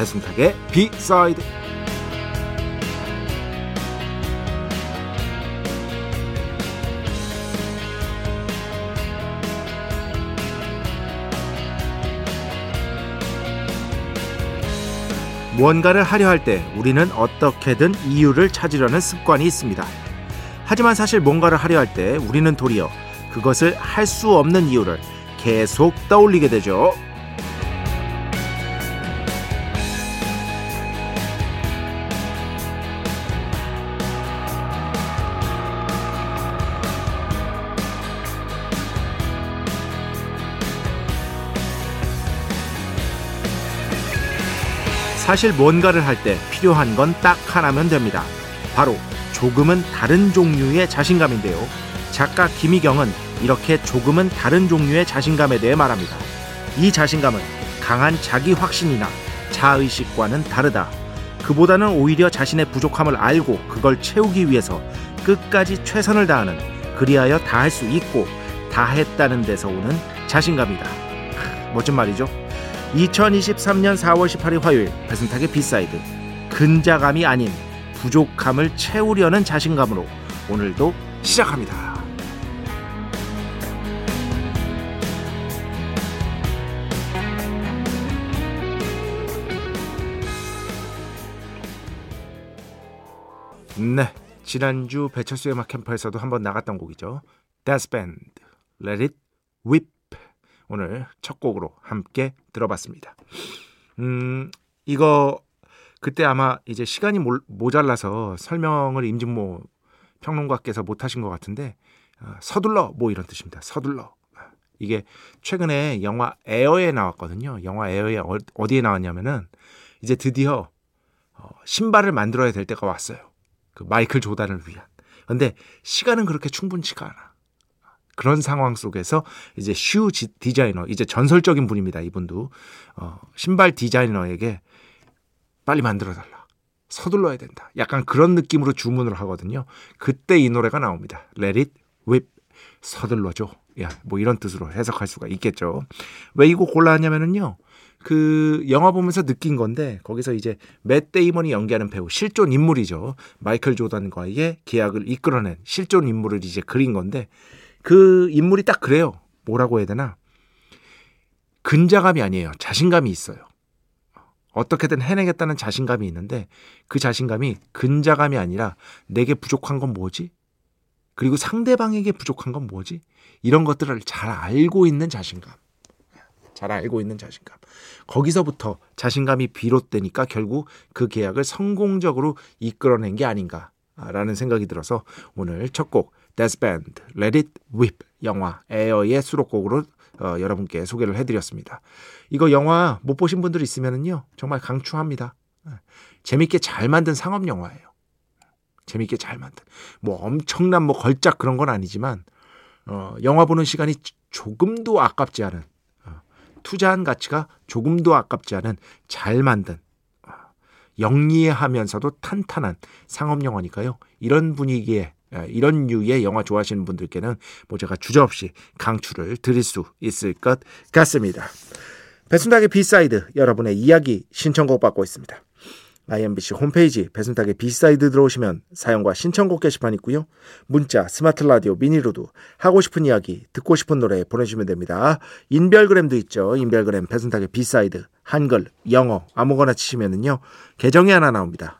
배승탁의 비사이드 무언가를 하려 할 때 우리는 어떻게든 이유를 찾으려는 습관이 있습니다. 하지만 사실 뭔가를 하려 할 때 우리는 도리어 그것을 할 수 없는 이유를 계속 떠올리게 되죠. 사실 뭔가를 할 때 필요한 건 딱 하나면 됩니다. 바로 조금은 다른 종류의 자신감인데요. 작가 김희경은 이렇게 조금은 다른 종류의 자신감에 대해 말합니다. 이 자신감은 강한 자기 확신이나 자의식과는 다르다. 그보다는 오히려 자신의 부족함을 알고 그걸 채우기 위해서 끝까지 최선을 다하는 그리하여 다 할 수 있고 다 했다는 데서 오는 자신감이다. 멋진 말이죠. 2023년 4월 18일 화요일 배순탁의 B side 근자감이 아닌 부족함을 채우려는 자신감으로 오늘도 시작합니다. 네, 지난주 배철수의 음악 캠프에서도 한번 나갔던 곡이죠. Band, Let It Whip 오늘 첫 곡으로 함께 들어봤습니다. 음, 이거 그때 아마 이제 시간이 모자라서 설명을 임진모 평론가께서 못하신 것 같은데 어, 서둘러 뭐 이런 뜻입니다. 서둘러 이게 최근에 영화 에어에 나왔거든요. 영화 에어에 어, 어디에 나왔냐면은 이제 드디어 어, 신발을 만들어야 될 때가 왔어요. 그 마이클 조단을 위한. 근데 시간은 그렇게 충분치가 않아. 그런 상황 속에서 이제 shoe 디자이너 이제 전설적인 분입니다. 이분도 어, 신발 디자이너에게 빨리 만들어 달라. 서둘러야 된다. 약간 그런 느낌으로 주문을 하거든요. 그때 이 노래가 나옵니다. Let it whip. 서둘러줘. 야, 뭐 이런 뜻으로 해석할 수가 있겠죠. 왜 이거 골라왔냐면은요. 그 영화 보면서 느낀 건데 거기서 이제 맷 데이먼이 연기하는 배우 실존 인물이죠. 마이클 조던과의 계약을 이끌어낸 실존 인물을 이제 그린 건데 그 인물이 딱 그래요. 뭐라고 해야 되나? 근자감이 아니에요. 자신감이 있어요. 어떻게든 해내겠다는 자신감이 있는데 그 자신감이 근자감이 아니라 내게 부족한 건 뭐지? 그리고 상대방에게 부족한 건 뭐지? 이런 것들을 잘 알고 있는 자신감. 잘 알고 있는 자신감. 거기서부터 자신감이 비롯되니까 결국 그 계약을 성공적으로 이끌어낸 게 아닌가라는 생각이 들어서 오늘 첫 곡 Dazz Band Let It Whip 영화 에어의 수록곡으로 어, 여러분께 소개를 해드렸습니다. 이거 영화 못 보신 분들 있으면은요 정말 강추합니다. 네. 재밌게 잘 만든 상업 영화예요. 재밌게 잘 만든 뭐 엄청난 뭐 걸작 그런 건 아니지만 어, 영화 보는 시간이 조금도 아깝지 않은 어, 투자한 가치가 조금도 아깝지 않은 잘 만든 어, 영리하면서도 탄탄한 상업 영화니까요. 이런 분위기에 예, 이런 류의 영화 좋아하시는 분들께는 뭐 제가 주저없이 강추를 드릴 수 있을 것 같습니다. 배순탁의 B side 여러분의 이야기 신청곡 받고 있습니다. IMBC 홈페이지 배순탁의 B side 들어오시면 사연과 신청곡 게시판 있고요. 문자, 스마트 라디오, 미니로도 하고 싶은 이야기, 듣고 싶은 노래 보내주시면 됩니다. 인별그램도 있죠. 인별그램 배순탁의 B side 한글, 영어 아무거나 치시면은요. 계정이 하나 나옵니다.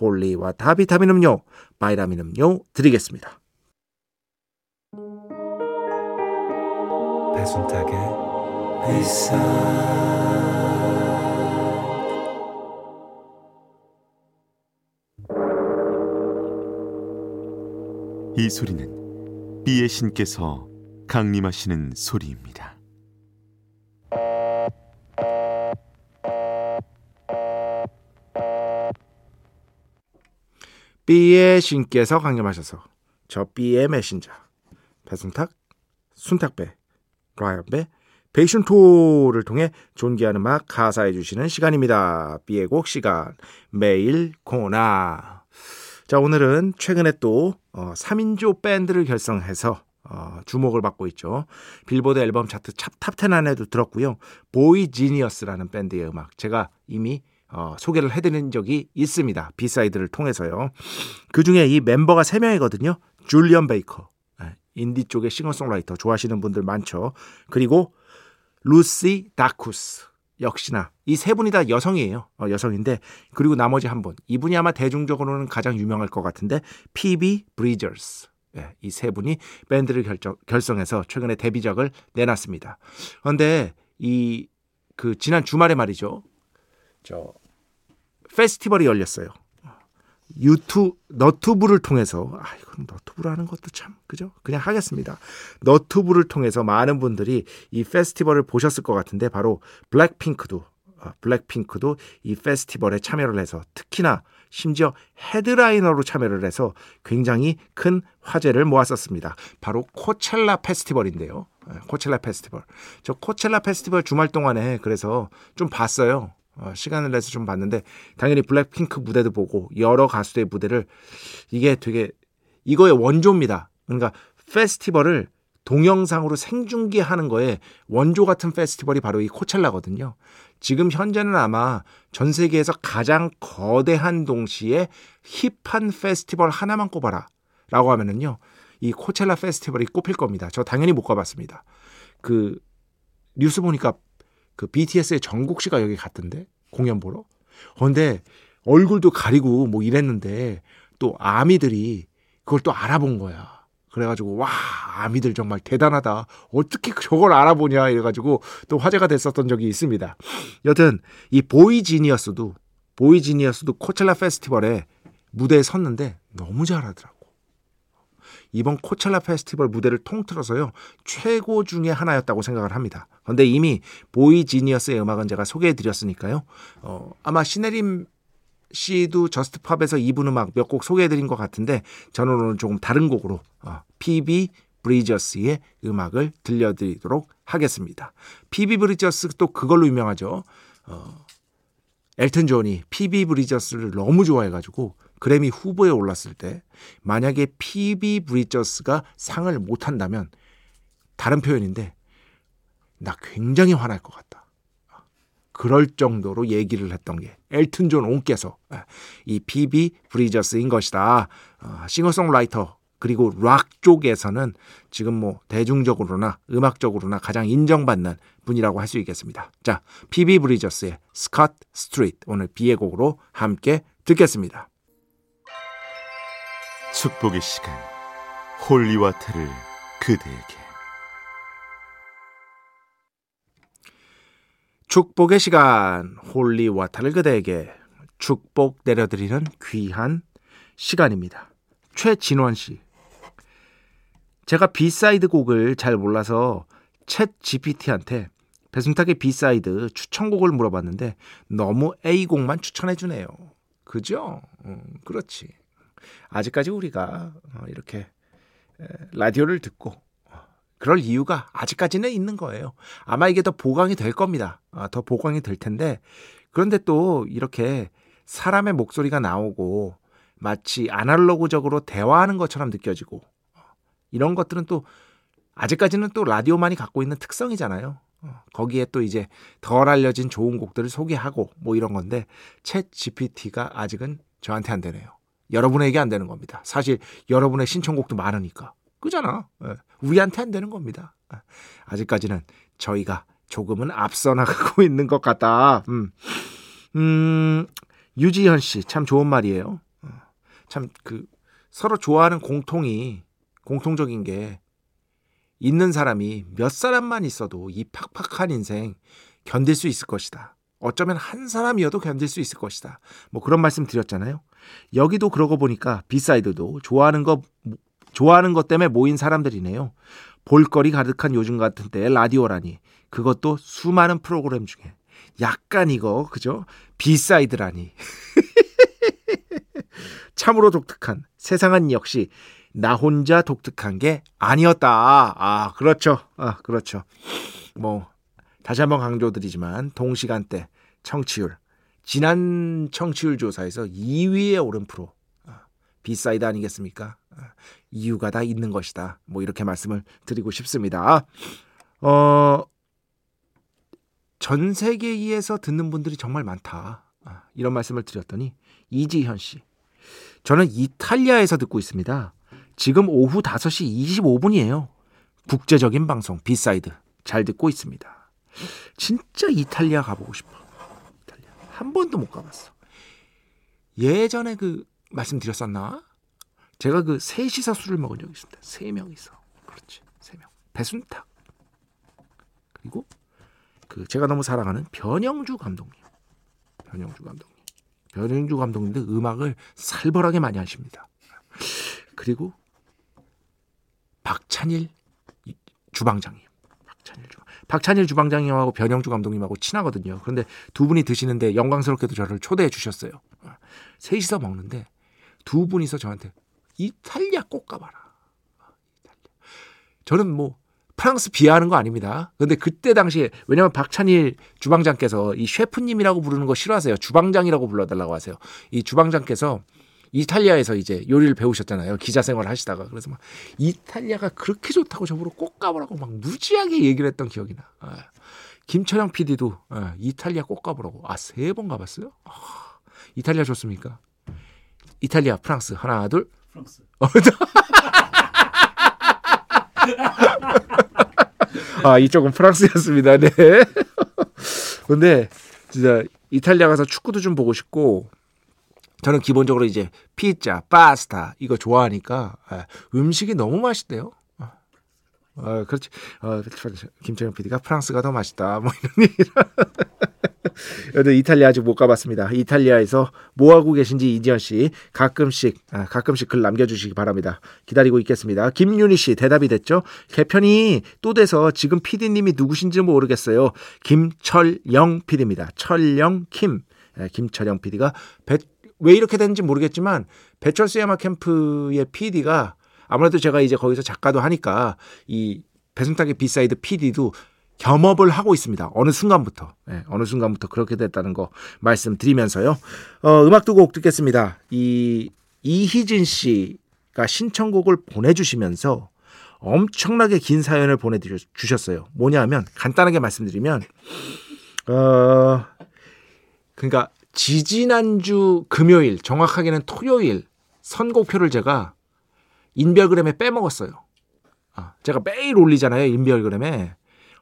홀리와 다비타민 음료, 바이라민 음료 드리겠습니다. 배순탁의 회사 이 소리는 비의 신께서 강림하시는 소리입니다. B의 신께서 강림하셔서 저 B의 메신저 배순탁, 순탁배, 라이언배, 베이션토를 통해 존귀한 음악 가사해 주시는 시간입니다. B의 곡 시간 매일 코나 자 오늘은 최근에 또 어, 3인조 밴드를 결성해서 어, 주목을 받고 있죠. 빌보드 앨범 차트 top 10 안에도 들었고요. boygenius라는 밴드의 음악 제가 이미 어, 소개를 해드린 적이 있습니다. B side를 통해서요. 그 중에 이 멤버가 3명이거든요. 줄리언 베이커. 예, 인디 쪽의 싱어송라이터 좋아하시는 분들 많죠. 그리고 루시 다쿠스. 역시나 이 세 분이 다 여성이에요. 어, 여성인데 그리고 나머지 한 분. 이분이 아마 대중적으로는 가장 유명할 것 같은데 피비 브리저스. 예, 이 세 분이 밴드를 결정, 결성해서 최근에 데뷔작을 내놨습니다. 그런데 이 그 지난 주말에 말이죠. 저 페스티벌이 열렸어요. 유튜 너튜브를 통해서 아 이건 너튜브를 하는 것도 참 그죠? 그냥 하겠습니다. 너튜브를 통해서 많은 분들이 이 페스티벌을 보셨을 것 같은데 바로 블랙핑크도 아, 블랙핑크도 이 페스티벌에 참여를 해서 특히나 심지어 headliner로 참여를 해서 굉장히 큰 화제를 모았었습니다. 바로 코첼라 페스티벌인데요. 예, 코첼라 페스티벌. 저 코첼라 페스티벌 주말 동안에 그래서 좀 봤어요. 어, 시간을 내서 좀 봤는데 당연히 블랙핑크 무대도 보고 여러 가수의 무대를 이게 되게 이거의 원조입니다. 그러니까 페스티벌을 동영상으로 생중계하는 거에 원조 같은 페스티벌이 바로 이 코첼라거든요. 지금 현재는 아마 전 세계에서 가장 거대한 동시에 힙한 페스티벌 하나만 꼽아라. 라고 하면은요. 이 코첼라 페스티벌이 꼽힐 겁니다. 저 당연히 못 가봤습니다. 그 뉴스 보니까 그 BTS의 정국 씨가 여기 갔던데 공연 보러. 그런데 얼굴도 가리고 뭐 이랬는데 또 아미들이 그걸 또 알아본 거야. 그래가지고 와 아미들 정말 대단하다. 어떻게 저걸 알아보냐 이래가지고 또 화제가 됐었던 적이 있습니다. 여튼 이 보이지니어스도 보이지니어스도 코첼라 페스티벌에 무대에 섰는데 너무 잘하더라고. 이번 코첼라 페스티벌 무대를 통틀어서요 최고 중의 하나였다고 생각을 합니다. 그런데 이미 보이 지니어스의 음악은 제가 소개해드렸으니까요. 어, 아마 시네림 씨도 저스트팝에서 이분 음악 몇 곡 소개해드린 것 같은데 저는 오늘 조금 다른 곡으로 어, 피비 브리저스의 음악을 들려드리도록 하겠습니다. 피비 브리저스 또 그걸로 유명하죠. 어, 엘튼 존이 피비 브리저스를 너무 좋아해가지고 그래미 후보에 올랐을 때 만약에 피비 브리저스가 상을 못 탄다면 다른 표현인데 나 굉장히 화날 것 같다. 그럴 정도로 얘기를 했던 게 엘튼 존 옹께서 이 피비 브리저스인 것이다. 어, 싱어송라이터 그리고 락 쪽에서는 지금 뭐 대중적으로나 음악적으로나 가장 인정받는 분이라고 할 수 있겠습니다. 자, 피비 브리저스의 Scott Street 오늘 B의 곡으로 함께 듣겠습니다. 축복의 시간 holy water를 그대에게 축복의 시간 holy water를 그대에게 축복 내려드리는 귀한 시간입니다. 최진원 씨. 제가 B side 곡을 잘 몰라서 챗 GPT한테 배순탁의 B side 추천곡을 물어봤는데 너무 A곡만 추천해 주네요. 그죠? 음, 그렇지. 아직까지 우리가 어, 이렇게 라디오를 듣고 어, 그럴 이유가 아직까지는 있는 거예요. 아마 이게 더 보강이 될 겁니다. 아, 더 보강이 될 텐데 그런데 또 이렇게 사람의 목소리가 나오고 마치 아날로그적으로 대화하는 것처럼 느껴지고 어, 이런 것들은 또 아직까지는 또 라디오만이 갖고 있는 특성이잖아요. 어, 거기에 또 이제 덜 알려진 좋은 곡들을 소개하고 뭐 이런 건데 챗 GPT가 아직은 저한테 안 되네요. 여러분에게 안 되는 겁니다. 사실 여러분의 신청곡도 많으니까. 그잖아. 예. 우리한테 안 되는 겁니다. 예. 아직까지는 저희가 조금은 앞서 나가고 있는 것 같다. 음, 음 유지현 씨 참 좋은 말이에요. 어, 참그 서로 좋아하는 공통이 공통적인 게 있는 사람이 몇 사람만 있어도 이 팍팍한 인생 견딜 수 있을 것이다. 어쩌면 한 사람이어도 견딜 수 있을 것이다. 뭐 그런 말씀 드렸잖아요. 여기도 그러고 보니까 B side도 좋아하는 거 좋아하는 것 때문에 모인 사람들이네요. 볼거리 가득한 요즘 같은 때 라디오라니 그것도 수많은 프로그램 중에 약간 이거 그죠? B side라니 참으로 독특한 세상은 역시 나 혼자 독특한 게 아니었다. 아, 그렇죠. 아, 그렇죠. 뭐, 다시 한번 강조드리지만, 동시간대 청취율. 지난 청취율 조사에서 2위에 오른 프로. 아, B side 아니겠습니까? 아, 이유가 다 있는 것이다. 뭐, 이렇게 말씀을 드리고 싶습니다. 어, 전 세계에서 듣는 분들이 정말 많다. 아, 이런 말씀을 드렸더니, 이지현 씨. 저는 이탈리아에서 듣고 있습니다. 지금 오후 5시 25분이에요. 국제적인 방송 B side 잘 듣고 있습니다. 진짜 이탈리아 가보고 싶어. 한 번도 못 가봤어. 예전에 그 말씀드렸었나? 제가 그 셋이서 술을 먹은 적이 있습니다. 세 명이서. 그렇지. 세 명. 배순탁. 그리고 그 제가 너무 사랑하는 변영주 감독님. 변영주 감독님. 변영주 감독님도 음악을 살벌하게 많이 아십니다. 그리고 박찬일 주방장님. 박찬일 주 박찬일 주방장님하고 변영주 감독님하고 친하거든요. 그런데 두 분이 드시는데 영광스럽게도 저를 초대해 주셨어요. 셋이서 먹는데 두 분이서 저한테 이탈리아 꼭 가봐라. 저는 뭐 프랑스 비하하는 거 아닙니다. 근데 그때 당시에 왜냐면 박찬일 주방장께서 이 셰프님이라고 부르는 거 싫어하세요. 주방장이라고 불러달라고 하세요. 이 주방장께서 이탈리아에서 이제 요리를 배우셨잖아요. 기자 생활을 하시다가. 그래서 막 이탈리아가 그렇게 좋다고 저보고 꼭 가보라고 막 무지하게 얘기를 했던 기억이 나. 아, 김철영 PD도 아, 이탈리아 꼭 가보라고. 아, 세 번 가봤어요? 아, 이탈리아 좋습니까? 이탈리아, 프랑스. 하나, 둘. 프랑스. 아, 이쪽은 프랑스였습니다. 네. 근데 진짜 이탈리아 가서 축구도 좀 보고 싶고 저는 기본적으로 이제 피자, 파스타 이거 좋아하니까 아, 음식이 너무 맛있대요. 어, 그렇지. 어, 김철영 PD가 프랑스가 더 맛있다. 뭐 이런 얘기를. 여기 이탈리아 아직 못 가봤습니다. 이탈리아에서 뭐 하고 계신지 이지현 씨 가끔씩 아, 가끔씩 글 남겨주시기 바랍니다. 기다리고 있겠습니다. 김윤희 씨 대답이 됐죠? 개편이 또 돼서 지금 PD님이 누구신지 모르겠어요. 김철영 PD입니다. 철영 김 네, 김철영 PD가 배, 왜 이렇게 됐는지 모르겠지만 배철수 음악캠프의 PD가 아무래도 제가 이제 거기서 작가도 하니까 이 배순탁의 B side PD도 겸업을 하고 있습니다. 어느 순간부터 네, 어느 순간부터 그렇게 됐다는 거 말씀드리면서요. 어, 음악 두 곡 듣겠습니다. 이 이희진 씨가 신청곡을 보내주시면서 엄청나게 긴 사연을 보내주셨어요. 뭐냐면 간단하게 말씀드리면 어 그러니까 지지난주 금요일 정확하게는 토요일 선곡표를 제가 인별그램에 빼먹었어요. 아, 제가 매일 올리잖아요 인별그램에.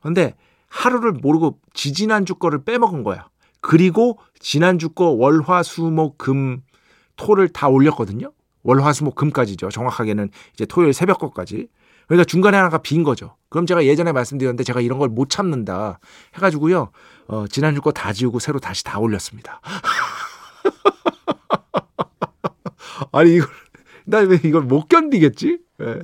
근데 하루를 모르고 지지난주 거를 빼먹은 거야. 그리고 지난주 거 월화 수 목 금 토를 다 올렸거든요. 월화 수 목 금까지죠. 정확하게는 이제 토요일 새벽 거까지. 그러니까 중간에 하나가 빈 거죠. 그럼 제가 예전에 말씀드렸는데 제가 이런 걸 못 참는다 해가지고요. 어, 지난주 거 다 지우고 새로 다시 다 올렸습니다. 아니 이걸 나 왜 이걸 못 견디겠지? 예.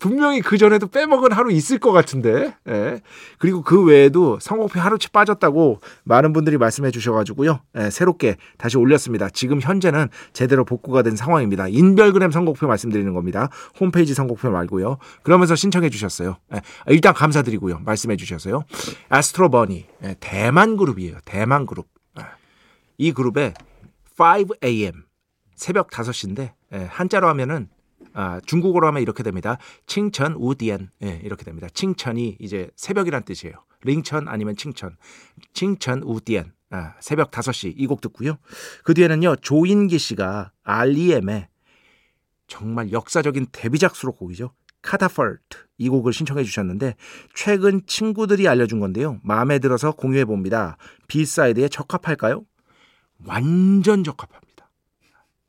분명히 그 전에도 빼먹은 하루 있을 것 같은데. 예. 그리고 그 외에도 선곡표 하루치 빠졌다고 많은 분들이 말씀해 주셔가지고요. 예, 새롭게 다시 올렸습니다. 지금 현재는 제대로 복구가 된 상황입니다. 인별그램 선곡표 말씀드리는 겁니다. 홈페이지 선곡표 말고요. 그러면서 신청해 주셨어요. 예, 일단 감사드리고요. 말씀해 주셔서요. 아스트로버니 예, 대만 그룹이에요. 대만 그룹. 예. 이 그룹의 5am 새벽 5시인데 예, 한자로 하면은 아, 중국어로 하면 이렇게 됩니다. 칭천 우디엔 예, 이렇게 됩니다. 칭천이 이제 새벽이란 뜻이에요. 링천 아니면 칭천. 칭천 우디엔. 아, 새벽 5시 이 곡 듣고요. 그 뒤에는요. 조인기 씨가 R.E.M.의 정말 역사적인 데뷔작 수록곡이죠. Catapult 이 곡을 신청해 주셨는데 최근 친구들이 알려준 건데요. 마음에 들어서 공유해 봅니다. B side에 적합할까요? 완전 적합합니다.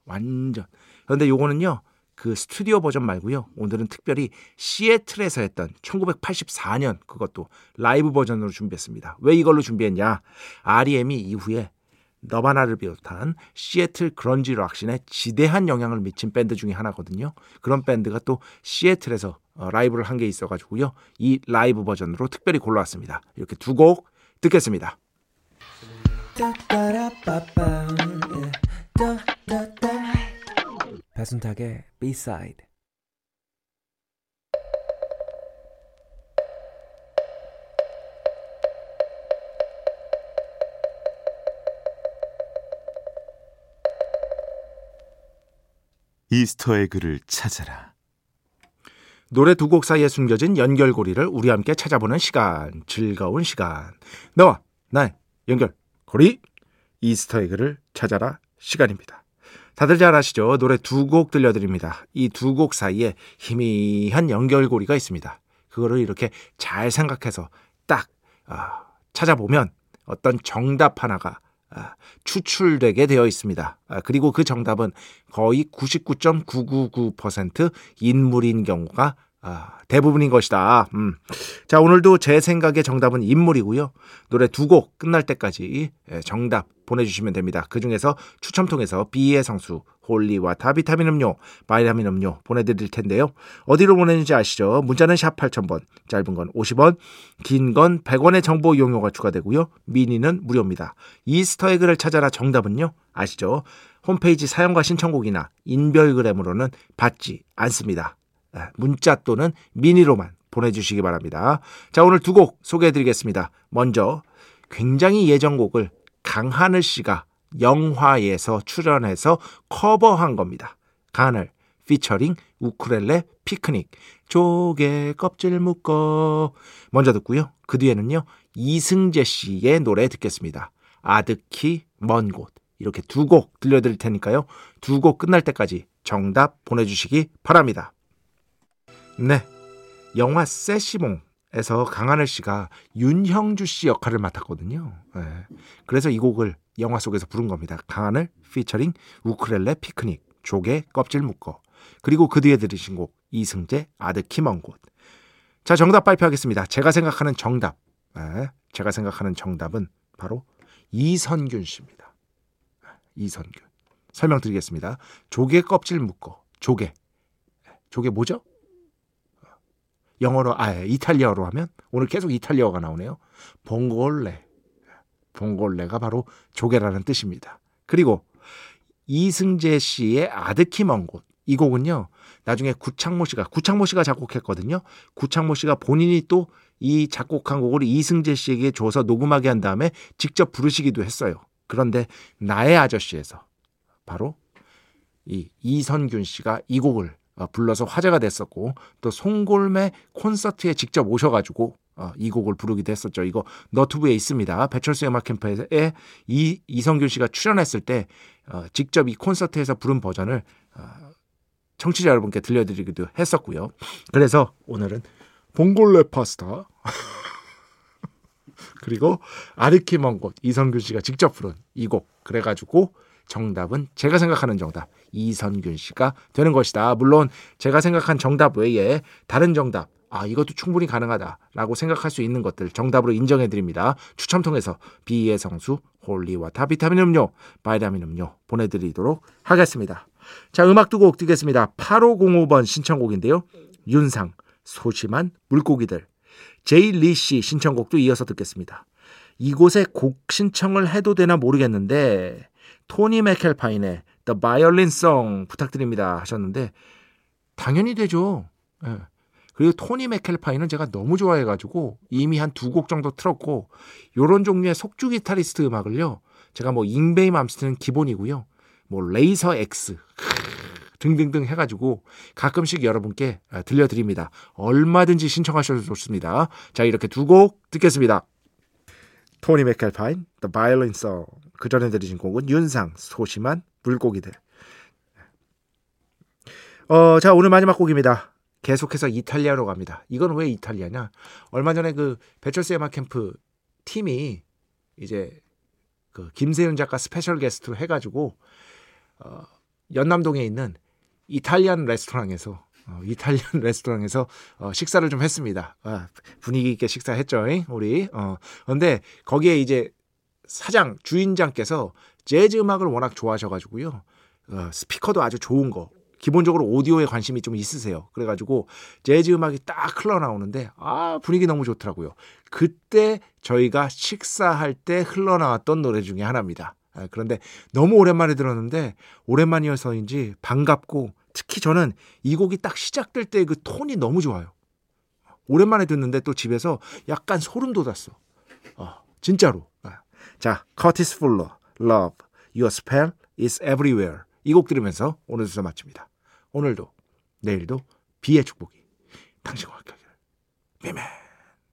완전. 그런데 요거는요. 그 스튜디오 버전 말고요. 오늘은 특별히 시애틀에서 했던 1984년 그것도 라이브 버전으로 준비했습니다. 왜 이걸로 준비했냐? REM이 이후에 너바나를 비롯한 시애틀 그런지 락신에 지대한 영향을 미친 밴드 중에 하나거든요. 그런 밴드가 또 시애틀에서 어, 라이브를 한 게 있어가지고요. 이 라이브 버전으로 특별히 골라왔습니다. 이렇게 두 곡 듣겠습니다. 배순탁의 B-side 이스터 에그를 찾아라. 노래 두 곡 사이에 숨겨진 연결고리를 우리 함께 찾아보는 시간, 즐거운 시간. 너와 나의 연결고리 이스터 에그를 찾아라 시간입니다. 다들 잘 아시죠? 노래 두 곡 들려드립니다. 이 두 곡 사이에 희미한 연결고리가 있습니다. 그거를 이렇게 잘 생각해서 딱 아, 찾아보면 어떤 정답 하나가 아, 추출되게 되어 있습니다. 아, 그리고 그 정답은 거의 99.999% 인물인 경우가 아, 대부분인 것이다. 음. 자, 오늘도 제 생각의 정답은 인물이고요. 노래 두 곡 끝날 때까지 예, 정답 보내주시면 됩니다. 그 중에서 추첨 통해서 B의 성수, holy water 비타민 음료, 바이타민 음료 보내드릴 텐데요. 어디로 보내는지 아시죠? 문자는 샵 8000번, 짧은 건 50원, 긴 건 100원의 정보 이용료가 추가되고요. 미니는 무료입니다. Easter egg를 찾아라 정답은요. 아시죠? 홈페이지 사연과 신청곡이나 인별그램으로는 받지 않습니다. 아, 문자 또는 미니로만 보내주시기 바랍니다. 자, 오늘 두 곡 소개해드리겠습니다. 먼저 굉장히 예전 곡을 강하늘 씨가 영화에서 출연해서 커버한 겁니다. 강하늘 피처링 우쿨렐레 피크닉 조개 껍질 묶어 먼저 듣고요. 그 뒤에는요. 이승재 씨의 노래 듣겠습니다. 아득히 먼 곳 이렇게 두 곡 들려드릴 테니까요. 두 곡 끝날 때까지 정답 보내주시기 바랍니다. 네. 영화 세시몽에서 강하늘 씨가 윤형주 씨 역할을 맡았거든요. 네. 그래서 이 곡을 영화 속에서 부른 겁니다. 강하늘 피처링 우크렐레 피크닉 조개 껍질 묶어 그리고 그 뒤에 들으신 곡 이승재 아드키 먼 곳. 자 정답 발표하겠습니다. 제가 생각하는 정답. 네. 제가 생각하는 정답은 바로 이선균 씨입니다. 이선균. 설명드리겠습니다. 조개 껍질 묶어 조개. 조개 뭐죠? 영어로 아 이탈리아어로 하면 오늘 계속 이탈리아어가 나오네요. 봉골레. 봉골레가 바로 조개라는 뜻입니다. 그리고 이승재 씨의 아득히 먼 곳. 이 곡은요. 나중에 구창모 씨가 구창모 씨가 작곡했거든요. 구창모 씨가 본인이 또 이 작곡한 곡을 이승재 씨에게 줘서 녹음하게 한 다음에 직접 부르시기도 했어요. 그런데 나의 아저씨에서 바로 이 이선균 씨가 이 곡을 어, 불러서 화제가 됐었고 또 송골매 콘서트에 직접 오셔가지고 어, 이 곡을 부르기도 했었죠. 이거 너튜브에 있습니다. 배철수 음악 캠프에 이 이성균 씨가 출연했을 때 어, 직접 이 콘서트에서 부른 버전을 청취자 여러분께 들려드리기도 했었고요. 그래서 오늘은 봉골레 파스타 그리고 아르키먼 곳 이성균 씨가 직접 부른 이 곡 그래가지고 정답은 제가 생각하는 정답 이선균 씨가 되는 것이다. 물론 제가 생각한 정답 외에 다른 정답 아 이것도 충분히 가능하다라고 생각할 수 있는 것들 정답으로 인정해 드립니다. 추첨 통해서 B의 성수 holy water 비타민 음료 바이타민 음료 보내 드리도록 하겠습니다. 자 음악 두 곡 듣겠습니다. 8505번 신청곡인데요. 윤상 소심한 물고기들 제이 리 씨 신청곡도 이어서 듣겠습니다. 이곳에 곡 신청을 해도 되나 모르겠는데 토니 맥칼파인의 The Violin Song 부탁드립니다 하셨는데 당연히 되죠. 예. 그리고 토니 맥켈파인은 제가 너무 좋아해가지고 이미 한 두 곡 정도 틀었고 요런 종류의 속주 기타리스트 음악을요 제가 뭐 잉베이 맘스트는 기본이고요 뭐 레이서 X 등등등 해가지고 가끔씩 여러분께 아, 들려드립니다. 얼마든지 신청하셔도 좋습니다. 자 이렇게 두 곡 듣겠습니다. 토니 맥켈파인, The Violin Song. 그 전에 들으신 곡은 윤상, 소심한 물고기들. 어, 자 오늘 마지막 곡입니다. 계속해서 이탈리아로 갑니다. 이건 왜 이탈리아냐? 얼마 전에 그 배철수 음악 캠프 팀이 이제 그 김세윤 작가 special guest 해가지고 어, 연남동에 있는 이탈리안 레스토랑에서 어, 이탈리안 레스토랑에서 어, 식사를 좀 했습니다. 아, 분위기 있게 식사했죠, 우리. 어, 근데 거기에 이제 사장 주인장께서 재즈 음악을 워낙 좋아하셔가지고요. 어, 스피커도 아주 좋은 거. 기본적으로 오디오에 관심이 좀 있으세요. 그래가지고 재즈 음악이 딱 흘러나오는데 아 분위기 너무 좋더라고요. 그때 저희가 식사할 때 흘러나왔던 노래 중에 하나입니다. 아, 그런데 너무 오랜만에 들었는데 오랜만이어서인지 반갑고 특히 저는 이 곡이 딱 시작될 때 그 톤이 너무 좋아요. 오랜만에 듣는데 또 집에서 약간 소름 돋았어. 어, 진짜로. 아. 자, 커티스 풀러, Love, Your Spell is Everywhere. 이 곡 들으면서 오늘 수서 마칩니다. 오늘도, 내일도 비의 축복이 당신과 함께 하기를. 매매.